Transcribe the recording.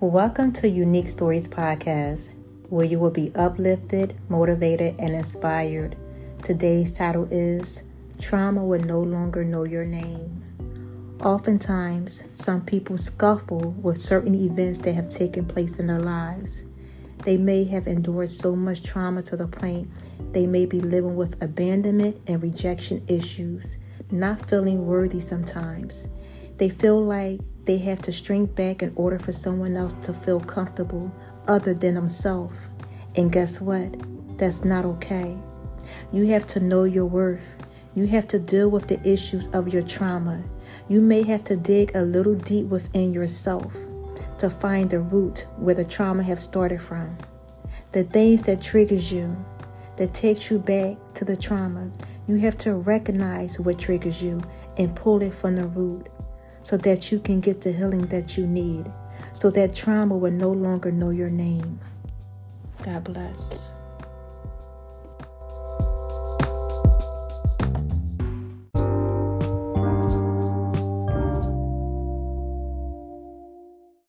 Welcome to Unique Stories Podcast, where you will be uplifted, motivated, and inspired. Today's title is Trauma Will No Longer Know Your Name. Oftentimes, some people scuffle with certain events that have taken place in their lives. They may have endured so much trauma to the point they may be living with abandonment and rejection issues, not feeling worthy sometimes. They feel like they have to shrink back in order for someone else to feel comfortable other than themselves. And guess what? That's not okay. You have to know your worth. You have to deal with the issues of your trauma. You may have to dig a little deep within yourself to find the root where the trauma have started from. The things that triggers you, that takes you back to the trauma, you have to recognize what triggers you and pull it from the root so that you can get the healing that you need, so that trauma will no longer know your name. God bless.